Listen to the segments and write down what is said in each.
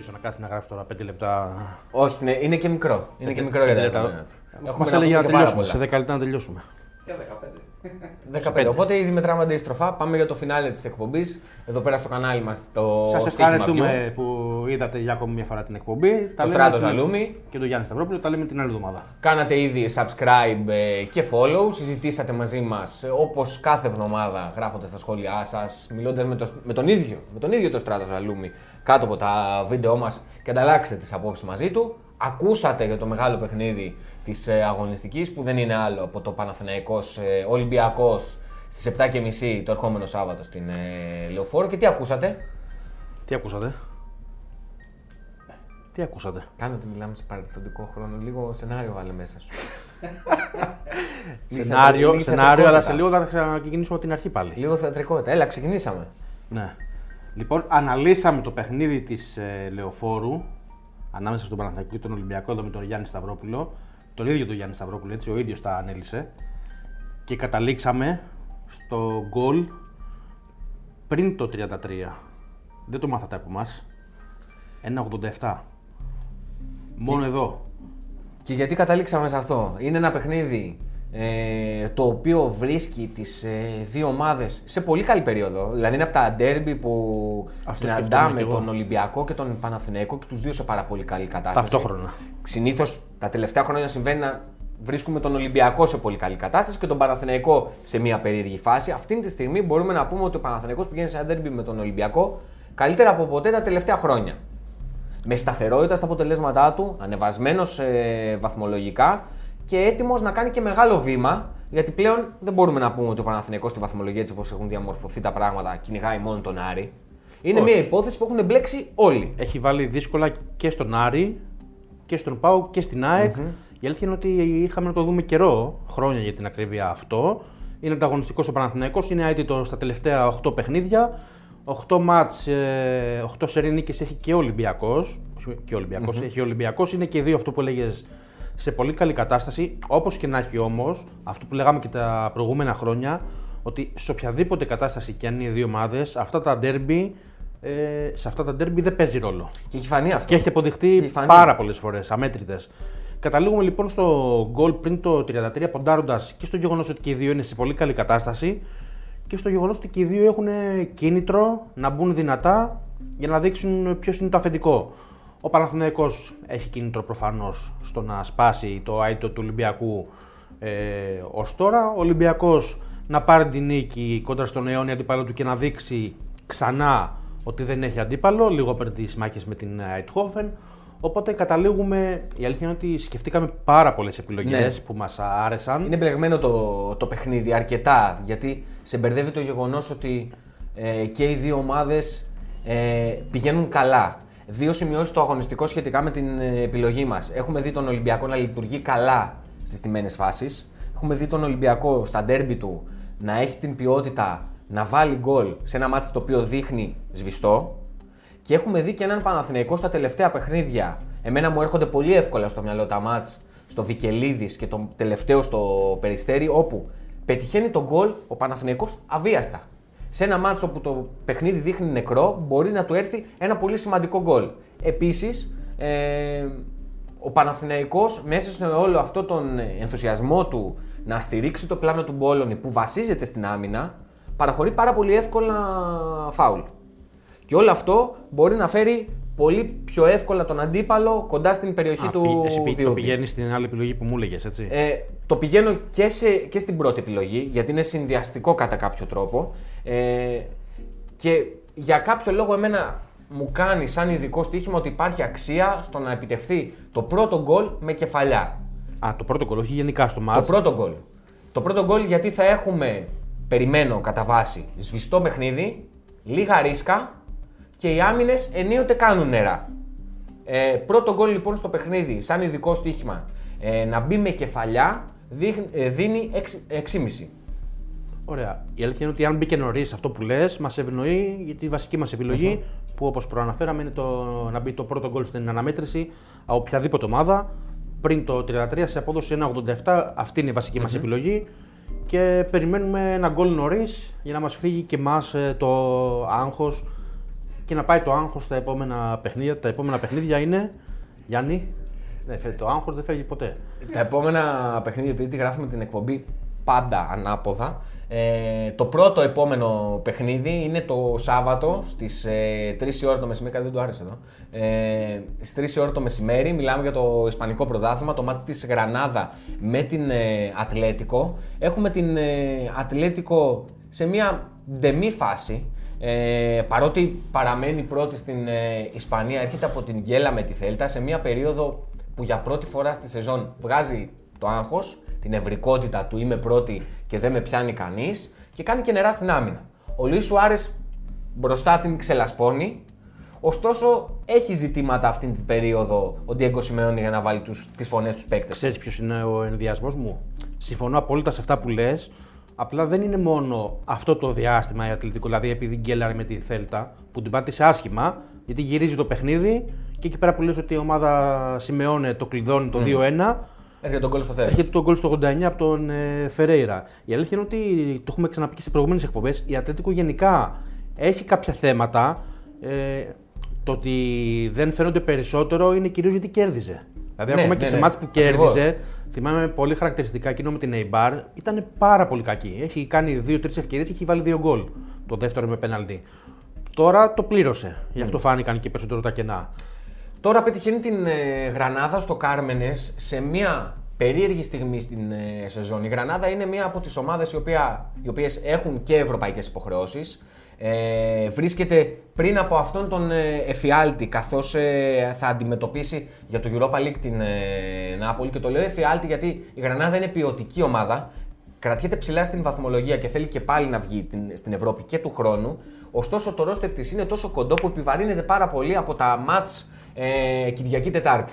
πίσω να κάτσει να γράψει τώρα 5 λεπτά. Όχι, είναι, είναι και μικρό. Είναι και μικρό για τα λεπτά. δεδομένα. Έχουμε να έλεγε πούμε να και πάρα τελειώσουμε. πολλά. Σε 10 λεπτά να τελειώσουμε. Και 15. 15. Οπότε ήδη μετράμε αντίστροφα. Πάμε για το φινάλε της εκπομπής. Εδώ πέρα στο κανάλι μας το Σας στοίχημα ευχαριστούμε View. που είδατε για ακόμη μια φορά την εκπομπή. Τα Το λέμε Στράτος την- Ζαλούμι. Και το Γιάννης Σταυρόπουλο. Τα λέμε την άλλη εβδομάδα. Κάνατε ήδη subscribe ε, και follow. Συζητήσατε μαζί μας όπως κάθε εβδομάδα γράφοντας τα σχόλιά σας, μιλώντας με, το- με τον ίδιο, με τον ίδιο το Στράτος Ζαλούμι κάτω από τα βίντεό μας και ανταλλάξετε τις απόψεις μαζί του. Ακούσατε για το μεγάλο παιχνίδι της αγωνιστικής που δεν είναι άλλο από το Παναθηναϊκός ε, Ολυμπιακός στις 7.30 το ερχόμενο Σάββατο στην ε, Λεωφόρο. Και τι ακούσατε; Τι ακούσατε; Τι ακούσατε; Κάνω ότι μιλάμε σε παρελθοντικό χρόνο. Λίγο σενάριο βάλε μέσα σου. Σενάριο, λίγη σενάριο αλλά θεατρικότητα. σε λίγο θα ξεκινήσουμε από την αρχή πάλι. Λίγο θεατρικότητα. Έλα, ξεκινήσαμε. Ναι. Λοιπόν, αναλύσαμε το παιχνίδι της ε, Λεωφόρου ανάμεσα στον Παναθηναϊκό και τον Ολυμπιακό εδώ με τον Γιάννη Σταυρόπουλο. Τον ίδιο τον Γιάννη Σταυρόπουλο, έτσι, ο ίδιος τα ανέλησε. Και καταλήξαμε στο γκολ πριν το 33. Δεν το μάθατε από εμάς. 1,87. Μόνο εδώ. Και γιατί καταλήξαμε σε αυτό; Είναι ένα παιχνίδι ε, το οποίο βρίσκει τις ε, δύο ομάδες σε πολύ καλή περίοδο. Δηλαδή είναι από τα ντέρμπι που Αυτό συναντάμε σκεφτόμουν κι εγώ. τον Ολυμπιακό και τον Παναθηναϊκό και τους δύο σε πάρα πολύ καλή κατάσταση. Ταυτόχρονα. Συνήθως τα τελευταία χρόνια συμβαίνει να βρίσκουμε τον Ολυμπιακό σε πολύ καλή κατάσταση και τον Παναθηναϊκό σε μια περίεργη φάση. Αυτή τη στιγμή μπορούμε να πούμε ότι ο Παναθηναϊκός πηγαίνει σε ένα ντέρμπι με τον Ολυμπιακό καλύτερα από ποτέ τα τελευταία χρόνια. Με σταθερότητα στα αποτελέσματά του, ανεβασμένος ε, βαθμολογικά και έτοιμος να κάνει και μεγάλο βήμα. Γιατί πλέον δεν μπορούμε να πούμε ότι ο Παναθηναϊκός στη βαθμολογία έτσι όπως έχουν διαμορφωθεί τα πράγματα κυνηγάει μόνο τον Άρη. Είναι Όχι. μια υπόθεση που έχουν μπλέξει όλοι. Έχει βάλει δύσκολα και στον Άρη και στον Πάου και στην ΑΕΚ. Η αλήθεια είναι ότι είχαμε να το δούμε καιρό, χρόνια για την ακρίβεια αυτό. Είναι ανταγωνιστικός ο Παναθηναϊκός, είναι αίτητο στα τελευταία 8 παιχνίδια. 8 μάτς, ε, 8 σερή νίκες έχει και ο Ολυμπιακός. Όχι Και ο ολυμπιακος έχει ο Ολυμπιακός, είναι και οι δύο αυτό που έλεγες σε πολύ καλή κατάσταση. Όπως και να έχει όμως, αυτό που λέγαμε και τα προηγούμενα χρόνια, ότι σε οποιαδήποτε κατάσταση και αν είναι οι δύο ομάδες, αυτά τα ντέρμπι, ε, σε αυτά τα ντέρμπι δεν παίζει ρόλο. Και έχει φανεί αυτό. Και έχει αποδειχτεί Έχει φανεί. πάρα πολλές φορές, αμέτρητες. Καταλήγουμε λοιπόν στο γκολ πριν το 33, ποντάροντας και στο γεγονός ότι και οι δύο είναι σε πολύ καλή κατάσταση και στο γεγονός ότι και οι δύο έχουν κίνητρο να μπουν δυνατά για να δείξουν ποιος είναι το αφεντικό. Ο Παναθηναϊκός έχει κίνητρο προφανώς στο να σπάσει το άιτο του Ολυμπιακού ε, ως τώρα. Ο Ολυμπιακός να πάρει την νίκη κόντρα στον αιώνιο αντίπαλο του και να δείξει ξανά ότι δεν έχει αντίπαλο, λίγο πριν τι μάχε με την Αιτχόφεν. Οπότε καταλήγουμε, η αλήθεια είναι ότι σκεφτήκαμε πάρα πολλές επιλογές Ναι. που μας άρεσαν. Είναι μπλεγμένο το, το παιχνίδι αρκετά γιατί σε μπερδεύει το γεγονός ότι ε, και οι δύο ομάδες ε, πηγαίνουν καλά. Δύο σημειώσεις το αγωνιστικό σχετικά με την ε, επιλογή μας. Έχουμε δει τον Ολυμπιακό να λειτουργεί καλά στις τιμένες φάσεις. Έχουμε δει τον Ολυμπιακό στα ντέρμπι του να έχει την ποιότητα να βάλει γκολ σε ένα μάτι το οποίο δείχνει σβηστό. Και έχουμε δει και έναν Παναθηναϊκό στα τελευταία παιχνίδια. Εμένα μου έρχονται πολύ εύκολα στο μυαλό τα μάτς στο Βικελίδης και το τελευταίο στο Περιστέρι, όπου πετυχαίνει τον γκολ ο Παναθηναϊκός αβίαστα. Σε ένα μάτς όπου το παιχνίδι δείχνει νεκρό, μπορεί να του έρθει ένα πολύ σημαντικό γκολ. Επίσης, ε, ο Παναθηναϊκός μέσα σε όλο αυτό τον ενθουσιασμό του να στηρίξει το πλάνο του Μπόλωνη που βασίζεται στην άμυνα, παραχωρεί πάρα πολύ εύκολα φάουλ. Και όλο αυτό μπορεί να φέρει πολύ πιο εύκολα τον αντίπαλο κοντά στην περιοχή Α, του πη- εσύ πη- το Διούδη. πηγαίνεις στην άλλη επιλογή που μου έλεγε, έτσι; Ε, το πηγαίνω και, σε, και στην πρώτη επιλογή, γιατί είναι συνδυαστικό κατά κάποιο τρόπο. Ε, και για κάποιο λόγο εμένα μου κάνει σαν ειδικό στοίχημα ότι υπάρχει αξία στο να επιτευχθεί το πρώτο γκολ με κεφαλιά. Α, το πρώτο γκολ, όχι γενικά στο Το μάτς. πρώτο γκολ. Το πρώτο γκολ γιατί θα έχουμε, περιμένω κατά βάση, σβηστό παιχνίδι, λίγα ρίσκα και οι άμυνες ενίοτε κάνουν νερά. Ε, πρώτο γκολ λοιπόν στο παιχνίδι, σαν ειδικό στοίχημα, ε, να μπει με κεφαλιά δείχνει- ε, δίνει 6,5. Ωραία. Η αλήθεια είναι ότι αν μπήκε νωρίς αυτό που λες, μας ευνοεί γιατί η βασική μας επιλογη που όπως προαναφέραμε είναι το, να μπει το πρώτο γκολ στην αναμέτρηση από οποιαδήποτε ομάδα πριν το 33 σε απόδοση 1,87. Αυτή είναι η βασική μας επιλογή. Και περιμένουμε ένα γκολ νωρίς για να μας φύγει και εμάς το άγχος και να πάει το άγχος στα επόμενα παιχνίδια. Τα επόμενα παιχνίδια είναι. Γιάννη, ναι, το άγχος δεν φεύγει ποτέ. Τα επόμενα παιχνίδια, επειδή τη γράφουμε την εκπομπή πάντα ανάποδα, ε, το πρώτο επόμενο παιχνίδι είναι το Σάββατο στις ε, 3 η ώρα το μεσημέρι. Κάτι δεν του άρεσε εδώ. Ε, στις 3 η ώρα το μεσημέρι μιλάμε για το Ισπανικό πρωτάθλημα, το μάτι της Γρανάδα με την ε, Ατλέτικο. Έχουμε την ε, Ατλέτικο σε μια ντεμή φάση. Ε, παρότι παραμένει πρώτη στην ε, Ισπανία, έρχεται από την Γκέλα με τη Θέλτα σε μια περίοδο που για πρώτη φορά στη σεζόν βγάζει το άγχος, την ευρικότητα του είμαι πρώτη και δεν με πιάνει κανείς και κάνει και νερά στην άμυνα. Ο Λουίς Σουάρες μπροστά την ξελασπώνει. Ωστόσο, έχει ζητήματα αυτή την περίοδο ο Ντιέγκο Σιμεώνη για να βάλει τις φωνές τους παίκτες. Ξέρεις ποιος είναι ο ενδιασμός μου; Συμφωνώ απόλυτα σε αυτά που λες. Απλά δεν είναι μόνο αυτό το διάστημα η Ατλητικό, δηλαδή επειδή γκέλαρε με τη Θέλτα, που την πάτησε άσχημα, γιατί γυρίζει το παιχνίδι και εκεί πέρα που λες ότι η ομάδα Σιμεώνε το κλειδώνει το 2-1, Έρχεται τον γκολ στο τέλο. Έρχεται τον γκολ στο 89 από τον ε, Φερέιρα. Η αλήθεια είναι ότι το έχουμε ξαναπεί και σε προηγούμενες εκπομπές. Η Ατλέτικο γενικά έχει κάποια θέματα. Ε, το ότι δεν φαίνονται περισσότερο είναι κυρίως γιατί κέρδιζε. Δηλαδή, Ναι, ακόμα ναι, και σε ναι. μάτς που κέρδιζε, θυμάμαι πολύ χαρακτηριστικά εκείνο με την Eibar, ήταν πάρα πολύ κακή. Έχει κάνει δύο-τρεις ευκαιρίες και έχει βάλει δύο γκολ. Το δεύτερο με πέναλτι. Τώρα το πλήρωσε. Γι' αυτό φάνηκαν και περισσότερο τα κενά. Τώρα πετυχαίνει την ε, Γρανάδα στο Κάρμενες σε μια περίεργη στιγμή στην ε, σεζόν. Η Γρανάδα είναι μια από τις ομάδες οι, οποία, οι οποίες έχουν και ευρωπαϊκές υποχρεώσεις. Ε, βρίσκεται πριν από αυτόν τον ε, εφιάλτη καθώς ε, θα αντιμετωπίσει για το Europa League την ε, Νάπολη και το λέω εφιάλτη γιατί η Γρανάδα είναι ποιοτική ομάδα κρατιέται ψηλά στην βαθμολογία και θέλει και πάλι να βγει την- στην Ευρώπη και του χρόνου. Ωστόσο, το ρόστερ της είναι τόσο κοντό που επιβαρύνεται πάρα πολύ από τα μάτς ε, Κυριακή Τετάρτη.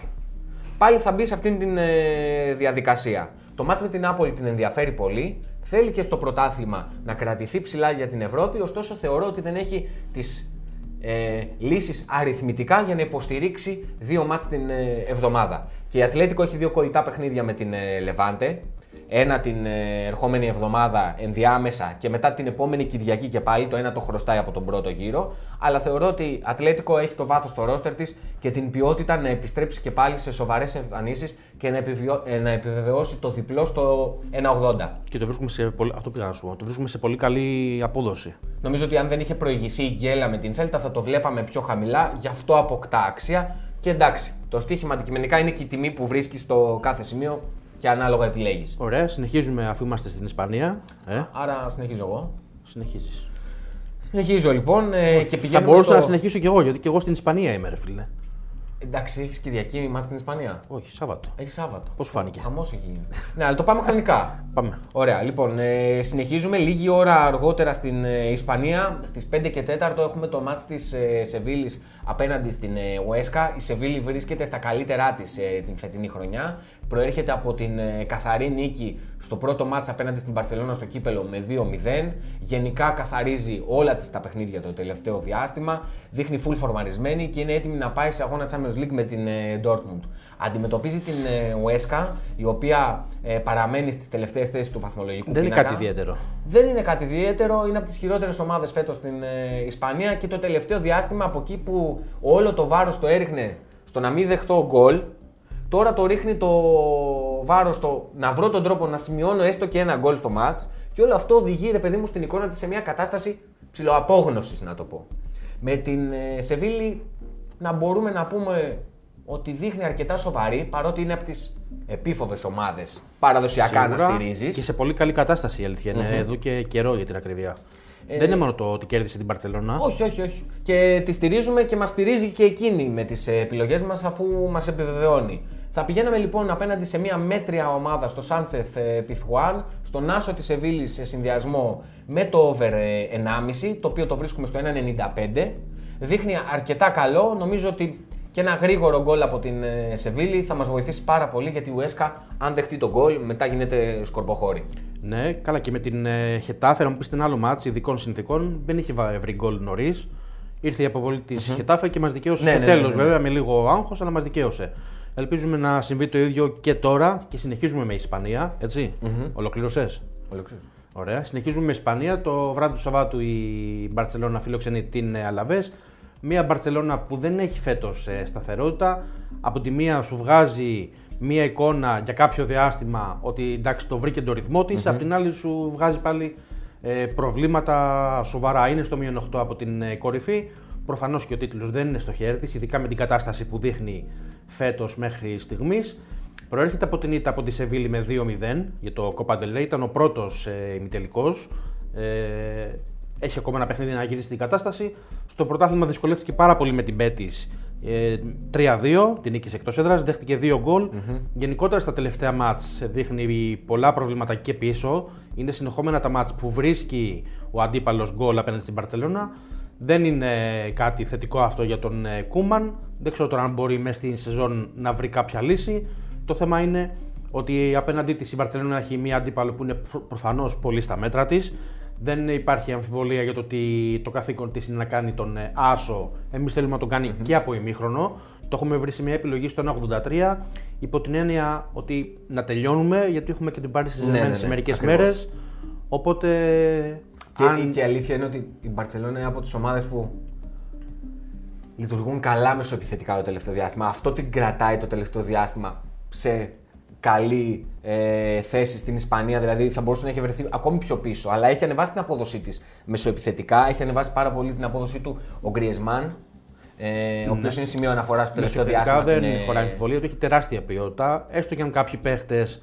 Πάλι θα μπει σε αυτήν την ε, διαδικασία. Το μάτς με την Νάπολη την ενδιαφέρει πολύ. Θέλει και στο πρωτάθλημα να κρατηθεί ψηλά για την Ευρώπη. Ωστόσο, θεωρώ ότι δεν έχει τις ε, λύσεις αριθμητικά για να υποστηρίξει δύο μάτς την ε, εβδομάδα. Και η Ατλέτικο έχει δύο κολλητά παιχνίδια με την ε, Λεβάντε. Ένα την ε, ερχόμενη εβδομάδα ενδιάμεσα και μετά την επόμενη Κυριακή και πάλι. Το ένα το χρωστάει από τον πρώτο γύρο. Αλλά θεωρώ ότι η Ατλέτικο έχει το βάθος στο ρόστερ της και την ποιότητα να επιστρέψει και πάλι σε σοβαρές εμφανίσεις και να, επιβιω... ε, να επιβεβαιώσει το διπλό στο 1,80. Και το βρίσκουμε σε πολύ, αυτό πήγα να σου πω. Το βρίσκουμε σε πολύ καλή απόδοση. Νομίζω ότι αν δεν είχε προηγηθεί η γκέλα με την Θέλτα θα το βλέπαμε πιο χαμηλά, γι' αυτό αποκτά αξία. Και εντάξει, το στοίχημα αντικειμενικά είναι και η τιμή που βρίσκει στο κάθε σημείο και ανάλογα επιλέγεις. Ωραία, συνεχίζουμε αφού είμαστε στην Ισπανία. Ε, Άρα συνεχίζω εγώ. συνεχίζεις. Συνεχίζω λοιπόν ε, και Θα πηγαίνουμε μπορούσα στο... να συνεχίσω κι εγώ, γιατί κι εγώ στην Ισπανία είμαι, ρε φίλε. Εντάξει, έχεις Κυριακή μάτι στην Ισπανία. Όχι, Σάββατο. Έχεις Σάββατο. Πώς σου φάνηκε; Χαμός έχει γίνει. ναι, αλλά το πάμε χρονικά. Πάμε. Ωραία, λοιπόν, ε, συνεχίζουμε λίγη ώρα αργότερα στην ε, Ισπανία. Στις 5 και 4 έχουμε το μάτς της ε, Σεβίλης απέναντι στην ε, Ουέσκα. Η Σεβίλη βρίσκεται στα καλύτερά της ε, την φετινή χρονιά. Προέρχεται από την ε, καθαρή νίκη στο πρώτο μάτς απέναντι στην Παρσελόνα στο κύπελο με 2-0. Γενικά καθαρίζει όλα της τα παιχνίδια το τελευταίο διάστημα. Δείχνει full φορμαρισμένη και είναι έτοιμη να πάει σε αγώνα Champions League με την ε, Dortmund. Αντιμετωπίζει την ε, Ουέσκα, η οποία ε, παραμένει στις τελευταίες θέσεις του βαθμολογικού Δεν είναι πίνακα. κάτι ιδιαίτερο. Δεν είναι κάτι ιδιαίτερο, είναι από τις χειρότερες ομάδες φέτος στην ε, Ισπανία και το τελευταίο διάστημα από εκεί που όλο το βάρος το έριχνε στο να μην δεχτώ γκολ, τώρα το ρίχνει το βάρος στο να βρω τον τρόπο να σημειώνω έστω και ένα γκολ στο μάτ και όλο αυτό οδηγεί ρε παιδί μου στην εικόνα της σε μια κατάσταση ψηλοαπόγνωσης, να το πω. Με την ε, Σεβίλη να μπορούμε να πούμε ότι δείχνει αρκετά σοβαρή παρότι είναι από τις επίφοβες ομάδες παραδοσιακά να Σίγουρα στηρίζει. Και σε πολύ καλή κατάσταση η αλήθεια είναι. Εδώ και καιρό για την ακρίβεια. Δεν είναι μόνο το ότι κέρδισε την Παρσελόνα. Ε, Όχι, όχι, όχι. Και τη στηρίζουμε και μας στηρίζει και εκείνη με τις επιλογές μας αφού μας επιβεβαιώνει. Θα πηγαίναμε λοιπόν απέναντι σε μια μέτρια ομάδα στο Σάντσεθ Πιθουάν, στον Άσο της Σεβίλη σε συνδυασμό με το over ε, 1,5, το οποίο το βρίσκουμε στο 1,95. Δείχνει αρκετά καλό. Νομίζω ότι και ένα γρήγορο γκολ από την ε, Σεβίλη θα μας βοηθήσει πάρα πολύ γιατί η Ουέσκα, αν δεχτεί το γκολ, μετά γίνεται σκορποχώρη. Ναι, καλά και με την ε, Χετάφε, να μου πεις την άλλο μάτς ειδικών συνθήκων, δεν είχε βα- βρει γκολ νωρίς. Ήρθε η αποβολή της Χετάφε και μας δικαίωσε Ναι, στο ναι, ναι, τέλος, ναι, ναι. βέβαια, με λίγο άγχος, αλλά μας δικαίωσε. Ελπίζουμε να συμβεί το ίδιο και τώρα και συνεχίζουμε με Ισπανία, έτσι. Ολοκλήρωσες; Ολοκλήρωσες. Ωραία. Συνεχίζουμε με Ισπανία. Το βράδυ του Σαββάτου η Μπαρσελόνα φιλοξενεί την Αλαβές. Μια Μπαρσελόνα που δεν έχει φέτος σταθερότητα. Από τη μία σου βγάζει μία εικόνα για κάποιο διάστημα ότι εντάξει το βρήκε το ρυθμό της. Απ' την άλλη σου βγάζει πάλι ε, προβλήματα σοβαρά. Είναι στο μείον 8 από την ε, κορυφή. Προφανώς και ο τίτλος δεν είναι στο χέρι της, ειδικά με την κατάσταση που δείχνει φέτος μέχρι στιγμής. Προέρχεται από την ήττα από τη Σεβίλη με 2-0 για το Copa del Rey. Ήταν ο πρώτος ε, ημιτελικός. Ε, έχει ακόμα ένα παιχνίδι να γυρίσει την κατάσταση. Στο πρωτάθλημα δυσκολεύτηκε πάρα πολύ με την Πέτη. Ε, 3-2, την νίκησε εκτός έδρας, δέχτηκε 2 γκολ. Mm-hmm. Γενικότερα στα τελευταία μάτς δείχνει πολλά προβλήματα και πίσω. Είναι συνεχόμενα τα μάτς που βρίσκει ο αντίπαλος γκολ απέναντι στην Παρσελώνα. Δεν είναι κάτι θετικό αυτό για τον ε, Κούμαν. Δεν ξέρω τώρα αν μπορεί μέσα στην σεζόν να βρει κάποια λύση. Το θέμα είναι ότι απέναντί της η Μπαρσελόνα έχει μία αντίπαλο που είναι προφανώς πολύ στα μέτρα της. Δεν υπάρχει αμφιβολία για το ότι το καθήκον της είναι να κάνει τον ε, Άσο. Εμείς θέλουμε να τον κανει και από ημίχρονο. Το έχουμε βρει σε μια επιλογή στο 1,83 υπό την έννοια ότι να τελειώνουμε γιατί έχουμε και την πάρει στι ναι, ναι, ναι, σε μερικές μέρες. Οπότε. Και, αν... και η αλήθεια είναι ότι η Μπαρσελόνα είναι από τις ομάδες που λειτουργούν καλά μεσοεπιθετικά το τελευταίο διάστημα. Αυτό την κρατάει το τελευταίο διάστημα σε καλή ε, θέση στην Ισπανία, δηλαδή θα μπορούσε να έχει βρεθεί ακόμη πιο πίσω. Αλλά έχει ανεβάσει την απόδοσή της μεσοεπιθετικά, έχει ανεβάσει πάρα πολύ την απόδοσή του ο Γκριεσμάν. Ε, ναι. Ο οποίος είναι σημείο αναφοράς στο τελευταίο διάστημα. Δεν στην... χωράει αμφιβολία ότι έχει τεράστια ποιότητα. Έστω και αν κάποιοι παίχτες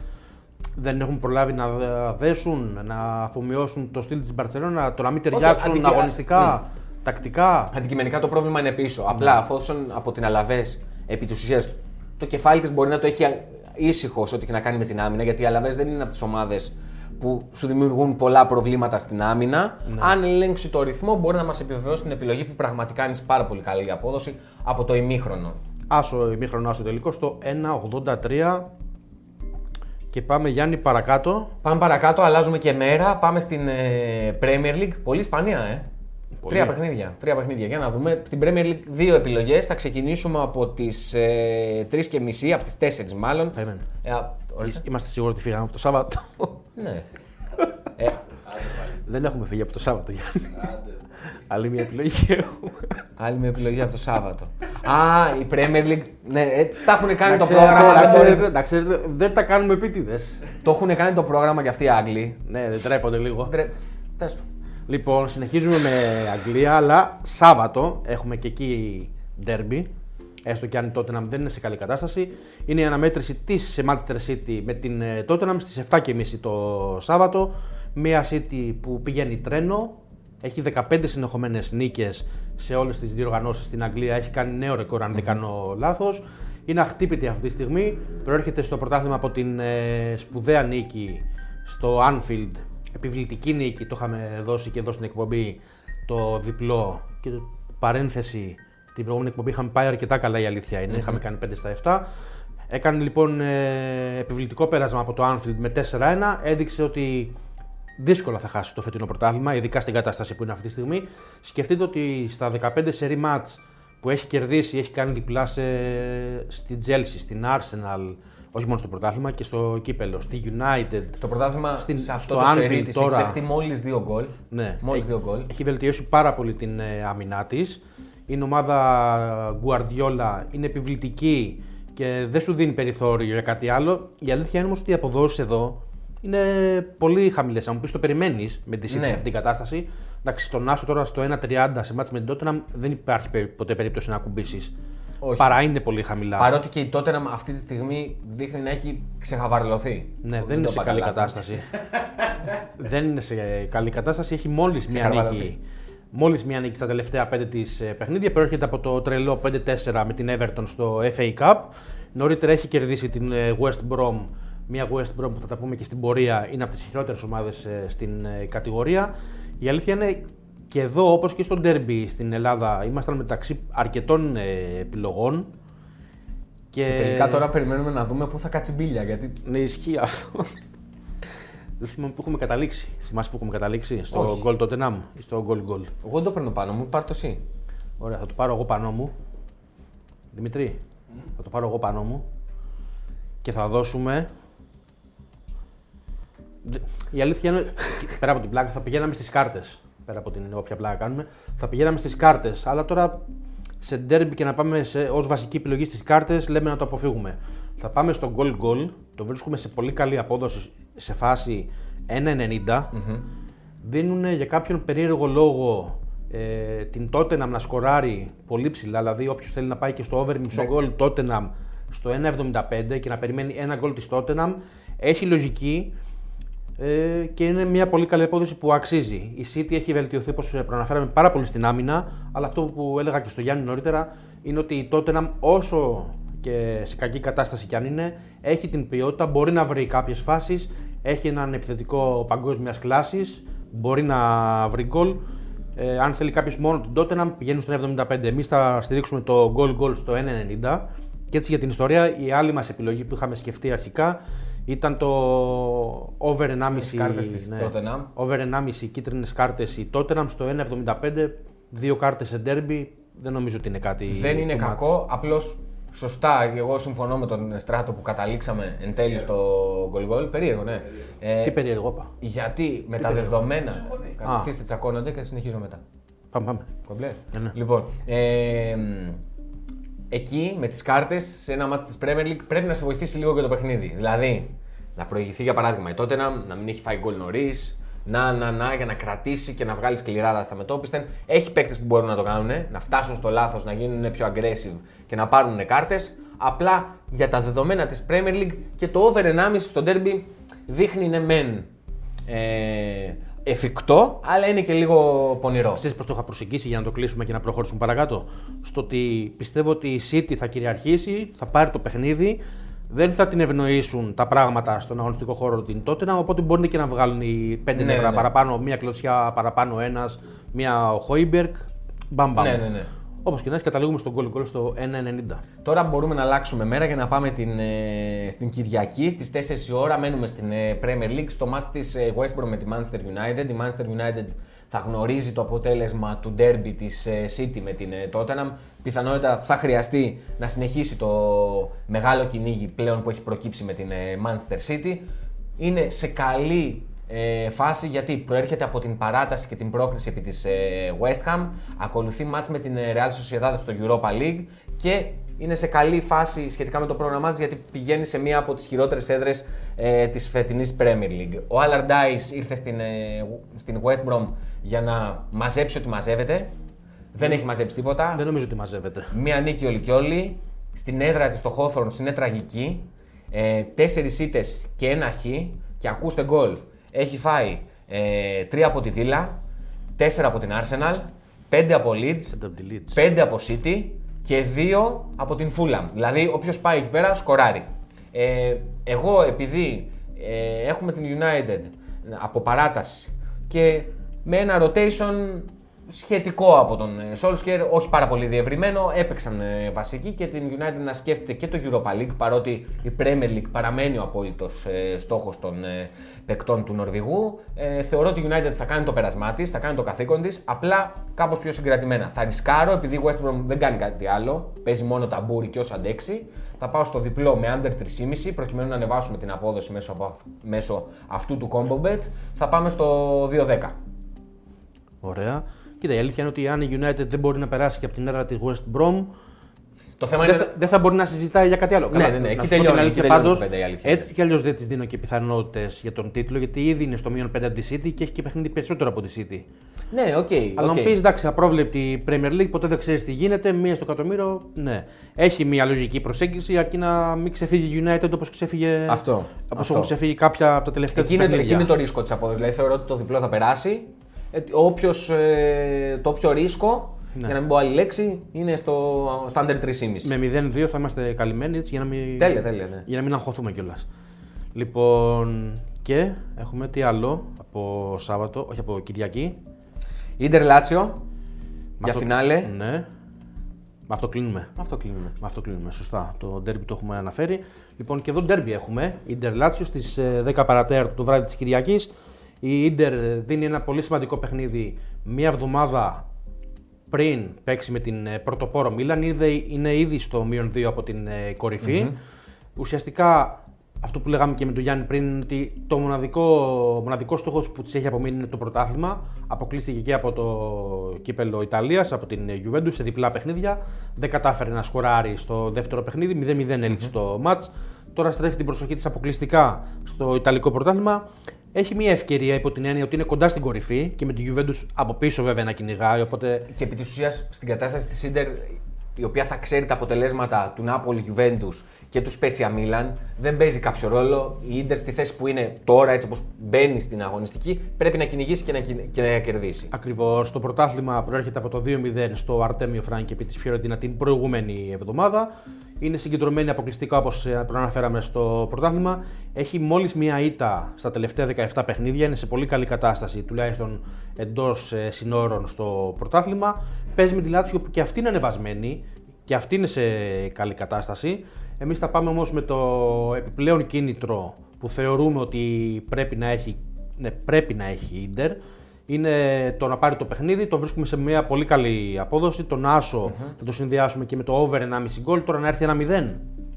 δεν έχουν προλάβει να δέσουν, να αφομοιώσουν το στυλ της Μπαρσελόνα, το να μην ταιριάξουν Όχι, αγωνιστικά, ναι. τακτικά. Αντικειμενικά το πρόβλημα είναι πίσω. Ναι. Απλά αφού από την Αλαβές επί της ουσίας το κεφάλι της μπορεί να το έχει ήσυχος ό,τι έχει να κάνει με την άμυνα, γιατί οι Αλαβές δεν είναι από τις ομάδες που σου δημιουργούν πολλά προβλήματα στην άμυνα. Ναι. Αν ελέγξει το ρυθμό, μπορεί να μας επιβεβαιώσει την επιλογή που πραγματικά είναι πάρα πολύ καλή απόδοση από το ημίχρονο. Άσο ημίχρονο, άσο τελικό στο 1,83 και πάμε Γιάννη παρακάτω. Πάμε παρακάτω, αλλάζουμε και μέρα. Πάμε στην ε, Premier League. Πολύ σπανία, ε. Πολύ. Τρία παιχνίδια. Τρία παιχνίδια. Για να δούμε. Στην Premier League δύο επιλογές. Θα ξεκινήσουμε από τις ε, 3 και μισή, από τις 4 μάλλον. Ε, Είμαστε σίγουροι ότι φύγαμε από το Σάββατο. ναι. ε, δεν έχουμε φύγει από το Σάββατο, Γιάννη. Άλλη μια επιλογή έχουμε. Άλλη μια επιλογή από το Σάββατο. Α, η Premier League. Ναι, ε, τα έχουν κάνει το πρόγραμμα. Να ξέρετε, να ξέρετε, δεν τα κάνουμε επίτηδες. Το έχουν κάνει το πρόγραμμα και αυτοί οι Άγγλοι. Ναι, δεν τρέπονται λίγο. Τρέ... το. Λοιπόν, συνεχίζουμε με Αγγλία, αλλά Σάββατο έχουμε και εκεί ντέρμπι. Έστω και αν η Tottenham δεν είναι σε καλή κατάσταση. Είναι η αναμέτρηση της Manchester City με την ε, Tottenham στις 7.30 το Σάββατο. Μια City που πηγαίνει τρένο. Έχει 15 συνεχομένες νίκες σε όλες τις διοργανώσει στην Αγγλία. Έχει κάνει νέο ρεκόρ, αν δεν κάνω λάθος. Είναι αχτύπητη αυτή τη στιγμή. Προέρχεται στο πρωτάθλημα από την ε, σπουδαία νίκη στο Anfield επιβλητική νίκη, το είχαμε δώσει και εδώ στην εκπομπή το διπλό και το παρένθεση την προηγούμενη εκπομπή είχαμε πάει αρκετά καλά η αλήθεια είναι, είχαμε κάνει 5 στα 7. Έκανε λοιπόν ε, επιβλητικό πέρασμα από το Anfield με 4-1, έδειξε ότι δύσκολα θα χάσει το φετινό πρωτάθλημα, ειδικά στην κατάσταση που είναι αυτή τη στιγμή. Σκεφτείτε ότι στα 15 σερή μάτς που έχει κερδίσει, έχει κάνει διπλά σε, στην Chelsea, στην Arsenal, όχι μόνο στο πρωτάθλημα και στο κύπελο, στη United. Στο πρωτάθλημα, στην, σε αυτό στο το Anfield τώρα. Έχει δεχτεί μόλις δύο γκολ. Ναι, μόλις έχει, δύο γκολ. Έχει βελτιώσει πάρα πολύ την ε, άμυνά της. Η ομάδα Guardiola είναι επιβλητική και δεν σου δίνει περιθώριο για κάτι άλλο. Η αλήθεια είναι όμως ότι οι αποδόσεις εδώ είναι πολύ χαμηλές. Αν μου πεις το περιμένεις με τη ναι. αυτή την κατάσταση. Εντάξει, στον Άσο τώρα στο 1.30 σε μάτς με την Tottenham δεν υπάρχει ποτέ περίπτωση να ακουμπήσεις. Όχι. Παρά είναι πολύ χαμηλά. Παρότι και η Tottenham αυτή τη στιγμή δείχνει να έχει ξεχαβαρλωθεί. Ναι, δεν είναι σε καλή κατάσταση. δεν είναι σε καλή κατάσταση. Έχει μόλις μία νίκη. Μόλις μία νίκη στα τελευταία πέντε της ε, παιχνίδια. Προέρχεται από το τρελό 5-4 με την Everton στο FA Cup. Νωρίτερα έχει κερδίσει την ε, West Brom. Μια West Brom που θα τα πούμε και στην πορεία είναι από τις χειρότερες ομάδες ε, στην κατηγορία. Η αλήθεια είναι και εδώ, όπως και στο Derby στην Ελλάδα, ήμασταν μεταξύ αρκετών ε, επιλογών. Και... και... τελικά τώρα περιμένουμε να δούμε πού θα κάτσει μπίλια. Γιατί... Ναι, ισχύει αυτό. Δεν θυμάμαι πού έχουμε καταλήξει. Θυμάσαι πού έχουμε καταλήξει, στο Goal Tottenham ή στο Goal Goal; Εγώ δεν το παίρνω πάνω μου, πάρ το εσύ. Ωραία, θα το πάρω εγώ πάνω μου. Δημητρή, θα το πάρω εγώ πάνω μου και θα δώσουμε. Η αλήθεια είναι, πέρα από την πλάκα, θα πηγαίναμε στις κάρτες. Πέρα από την όποια πλάκα κάνουμε, θα πηγαίναμε στις κάρτες. Αλλά τώρα σε ντέρμπι και να πάμε ως βασική επιλογή στις κάρτες, λέμε να το αποφύγουμε. Θα πάμε στο goal goal, το βρίσκουμε σε πολύ καλή απόδοση σε φάση 1,90. Δίνουν για κάποιον περίεργο λόγο ε, την Tottenham να σκοράρει πολύ ψηλά. Δηλαδή, όποιος θέλει να πάει και στο over μισό γκολ Tottenham στο 1,75 και να περιμένει ένα γκολ της Tottenham, έχει λογική ε, και είναι μια πολύ καλή απόδοση που αξίζει. Η City έχει βελτιωθεί, όπως προαναφέραμε, πάρα πολύ στην άμυνα. Αλλά αυτό που έλεγα και στο Γιάννη νωρίτερα είναι ότι η Tottenham, όσο και σε κακή κατάσταση κι αν είναι, έχει την ποιότητα, μπορεί να βρει κάποιες φάσεις, έχει έναν επιθετικό παγκόσμιας κλάσης, μπορεί να βρει γκολ. Ε, αν θέλει κάποιος μόνο την Tottenham, πηγαίνει στο 75. Εμείς θα στηρίξουμε το goal goal στο 1,90. Και έτσι για την ιστορία, η άλλη μας επιλογή που είχαμε σκεφτεί αρχικά ήταν το over 1,5 κάρτες της ναι, Tottenham. over 1,5 κίτρινες κάρτες η Tottenham στο 1,75 δύο κάρτες σε derby δεν νομίζω ότι είναι κάτι Δεν είναι το κακό, απλώς σωστά. Εγώ συμφωνώ με τον Στράτο που καταλήξαμε εν τέλει στο goal goal. Περίεργο, ναι. Ε, match. Τι περίεργο είπα. γιατί με τα δεδομένα. Καθίστε, τσακώνονται και συνεχίζω μετά. Πάμε, πάμε. Κομπλέ. Ναι, ναι. Λοιπόν, ε, μ, εκεί με τις κάρτες σε ένα μάτι της Premier League πρέπει να σε βοηθήσει λίγο και το παιχνίδι. Δηλαδή, να προηγηθεί για παράδειγμα η Tottenham, να μην έχει φάει γκολ νωρίς, να, να, να, για να κρατήσει και να βγάλει σκληράδα στα μετόπισθεν. Έχει παίκτες που μπορούν να το κάνουν, να φτάσουν στο λάθος, να γίνουν πιο aggressive και να πάρουν κάρτες. Απλά για τα δεδομένα της Premier League και το over 1,5 στο derby δείχνει ναι μεν ε, εφικτό, αλλά είναι και λίγο πονηρό. Ξέρεις πώς το είχα προσεγγίσει για να το κλείσουμε και να προχωρήσουμε παρακάτω; Στο ότι πιστεύω ότι η City θα κυριαρχήσει, θα πάρει το παιχνίδι, δεν θα την ευνοήσουν τα πράγματα στον αγωνιστικό χώρο την Tottenham, οπότε μπορεί και να βγάλουν οι πέντε Ναι, νεύρα ναι. παραπάνω, μία κλωτσιά παραπάνω ένας, μία ο Χόιμπερκ. Μπαμ, μπαμ. Ναι, ναι, ναι. Όπως και να έχει, καταλήγουμε στον goal goal στο 1,90. Τώρα μπορούμε να αλλάξουμε μέρα για να πάμε την, ε, στην Κυριακή στις 4 η ώρα. Μένουμε στην ε, Premier League στο μάτι της ε, West Brom με τη Manchester United. Η Manchester United θα γνωρίζει το αποτέλεσμα του derby της ε, City με την ε, Tottenham. Πιθανότητα θα χρειαστεί να συνεχίσει το μεγάλο κυνήγι πλέον που έχει προκύψει με την ε, Manchester City. Είναι σε καλή ε, φάση γιατί προέρχεται από την παράταση και την πρόκριση επί της ε, West Ham, ακολουθεί μάτς με την ε, Real Sociedad στο Europa League και είναι σε καλή φάση σχετικά με το πρόγραμμά της γιατί πηγαίνει σε μία από τις χειρότερες έδρες ε, της φετινής Premier League. Ο Allardyce ήρθε στην, ε, στην West Brom για να μαζέψει ό,τι μαζεύεται. Δεν έχει μαζέψει τίποτα. Δεν νομίζω ότι μαζεύεται. Μία νίκη όλη και όλη. Στην έδρα της στο Hawthorns είναι τραγική. Ε, Τέσσερις ήττες και ένα χ. Και ακούστε γκολ. Έχει φάει ε, τρία από τη Βίλα, τέσσερα από την Arsenal, πέντε από Leeds, Center of the Leeds. πέντε από City και δύο από την Fulham. Δηλαδή, όποιος πάει εκεί πέρα, σκοράρει. Ε, εγώ, επειδή ε, έχουμε την United από παράταση και με ένα rotation σχετικό από τον ε, Solskjaer, όχι πάρα πολύ διευρυμένο, έπαιξαν ε, βασικοί και την United να σκέφτεται και το Europa League, παρότι η Premier League παραμένει ο απόλυτος ε, στόχος των ε, παικτών του Νορβηγού. Ε, θεωρώ ότι η United θα κάνει το πέρασμά της, θα κάνει το καθήκον της, απλά κάπως πιο συγκρατημένα. Θα ρισκάρω, επειδή η West Brom δεν κάνει κάτι άλλο, παίζει μόνο ταμπούρι και όσο αντέξει, θα πάω στο διπλό με under 3,5 προκειμένου να ανεβάσουμε την απόδοση μέσω, από, αυ- μέσω αυτού του combo bet. Θα πάμε στο 2-10. Ωραία. Κοίτα, η αλήθεια είναι ότι αν η United δεν μπορεί να περάσει και από την έδρα της West Brom, Το θέμα δεν είναι. θα, δεν θα μπορεί να συζητάει για κάτι άλλο. Ναι, ναι, ναι, να εκεί σου πω την τελειώνει, αλήθεια εκεί τελειώνει πάντως, η κουβέντα, η αλήθεια είναι. Έτσι κι αλλιώς δεν της δίνω και πιθανότητες για τον τίτλο, γιατί ήδη είναι στο μείον 5 από τη City και έχει και παιχνίδι περισσότερο από τη City. Ναι, οκ. Αλλά οκ. να μου πεις εντάξει, απρόβλεπτη Premier League, ποτέ δεν ξέρεις τι γίνεται, μία στο εκατομμύριο. Ναι. Έχει μια λογική προσέγγιση, αρκεί να μην ξεφύγει η United όπως ξέφυγε. Αυτό, Όπως αυτό. έχουν ξεφύγει κάποια από τα τελευταία Εκεί της είναι, εκεί παιχνίδια. είναι το ρίσκο της απόδοσης. Δηλαδή θεωρώ ότι το διπλό θα περάσει. Ε, όποιος, ε, το όποιο ρίσκο, Ναι. για να μην πω άλλη λέξη, είναι στο, στο under 3,5. Με 0-2 θα είμαστε καλυμμένοι έτσι, για να μην, Τέλεια, τέλεια, ναι. για να μην αγχωθούμε κιόλας. Λοιπόν, και έχουμε τι άλλο από Σάββατο, όχι από Κυριακή. Ιντερ Λάτσιο, Με για αυτό- φινάλε. Ναι. Με αυτό κλείνουμε. Με αυτό κλείνουμε. Με αυτό κλείνουμε, σωστά. Το ντέρμπι το έχουμε αναφέρει. Λοιπόν, και εδώ ντέρμπι έχουμε. Ιντερ Λάτσιο στις 10 παρατέταρτο το βράδυ της Κυριακής. Η Ιντερ δίνει ένα πολύ σημαντικό παιχνίδι μία εβδομάδα πριν παίξει με την ε, πρωτοπόρο Μίλαν. Είδε, είναι ήδη στο μείον 2 από την ε, κορυφη Ουσιαστικά αυτό που λέγαμε και με τον Γιάννη πριν, ότι το μοναδικό, μοναδικός στόχος που της έχει απομείνει είναι το πρωτάθλημα. Αποκλείστηκε και από το κύπελο Ιταλίας, από την Juventus σε διπλά παιχνίδια. Δεν κατάφερε να σκοράρει στο δεύτερο παιχνίδι, 0-0 έληξε το match. Τώρα στρέφει την προσοχή της αποκλειστικά στο Ιταλικό πρωτάθλημα. Έχει μια ευκαιρία υπό την έννοια ότι είναι κοντά στην κορυφή και με τη Juventus από πίσω βέβαια να κυνηγάει. Οπότε... Και επί της ουσίας στην κατάσταση της Ιντερ, η οποία θα ξέρει τα αποτελέσματα του Νάπολη Juventus και του Σπέτσια Μίλαν, δεν παίζει κάποιο ρόλο. Η Ιντερ στη θέση που είναι τώρα, έτσι όπως μπαίνει στην αγωνιστική, πρέπει να κυνηγήσει και να, και να κερδίσει. Ακριβώς. Το πρωτάθλημα προέρχεται από το 2-0 στο Αρτέμιο Φράγκη επί της Φιωρεντίνα την προηγούμενη εβδομάδα. Είναι συγκεντρωμένη αποκλειστικά όπως προαναφέραμε στο πρωτάθλημα. Έχει μόλις μία ήττα στα τελευταία 17 παιχνίδια. Είναι σε πολύ καλή κατάσταση, τουλάχιστον εντός συνόρων στο πρωτάθλημα. Παίζει με τη Λάτσιο που και αυτή είναι ανεβασμένη και αυτή είναι σε καλή κατάσταση. Εμείς θα πάμε όμως με το επιπλέον κίνητρο που θεωρούμε ότι πρέπει να έχει, ναι, πρέπει να έχει Ίντερ. Είναι το να πάρει το παιχνίδι, το βρίσκουμε σε μια πολύ καλή απόδοση. Τον Άσο θα το συνδυάσουμε και με το over 1,5 γκολ. Τώρα να έρθει ένα 0.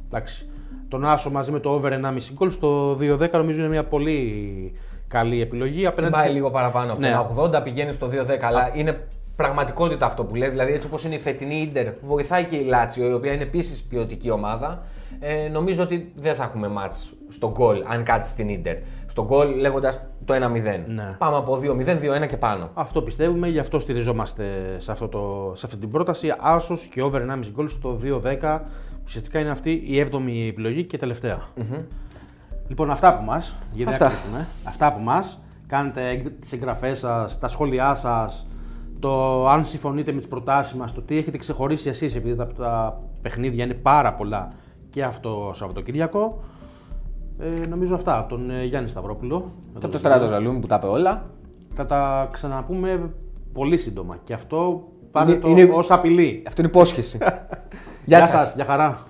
Εντάξει. Τον Άσο μαζί με το over 1,5 γκολ στο 2-10 νομίζω είναι μια πολύ καλή επιλογή. Πάει λίγο παραπάνω. Από ναι. 80 πηγαίνει στο 2-10, αλλά είναι πραγματικότητα αυτό που λες, δηλαδή έτσι όπως είναι η φετινή Ίντερ, βοηθάει και η Λάτσιο, η οποία είναι επίσης ποιοτική ομάδα. Ε, νομίζω ότι δεν θα έχουμε μάτς στο γκολ, αν κάτσει στην Ίντερ. Στο γκολ λέγοντας το 1-0. Ναι. Πάμε από 2-0, 2-1 και πάνω. Αυτό πιστεύουμε, γι' αυτό στηριζόμαστε σε, αυτό το, σε αυτή την πρόταση. Άσος και over 1,5 γκολ στο 2-10. Ουσιαστικά είναι αυτή η 7η επιλογή και τελευταία. Mm-hmm. Λοιπόν, αυτά που μας. Γιατί αυτά. αυτά που μας. Κάνετε τις εγγραφές σας, τα σχόλιά σας, το αν συμφωνείτε με τις προτάσεις μας, το τι έχετε ξεχωρίσει εσείς, επειδή τα, τα παιχνίδια είναι πάρα πολλά και αυτό Σαββατοκύριακο. Ε, νομίζω αυτά από τον ε, Γιάννη Σταυρόπουλο. Και από τον Στράτο Ζαλούμι που τα είπε όλα. Θα τα ξαναπούμε πολύ σύντομα. Και αυτό πάρε είναι, το είναι... ως απειλή. Αυτό είναι υπόσχεση. Γεια σας. Γεια χαρά.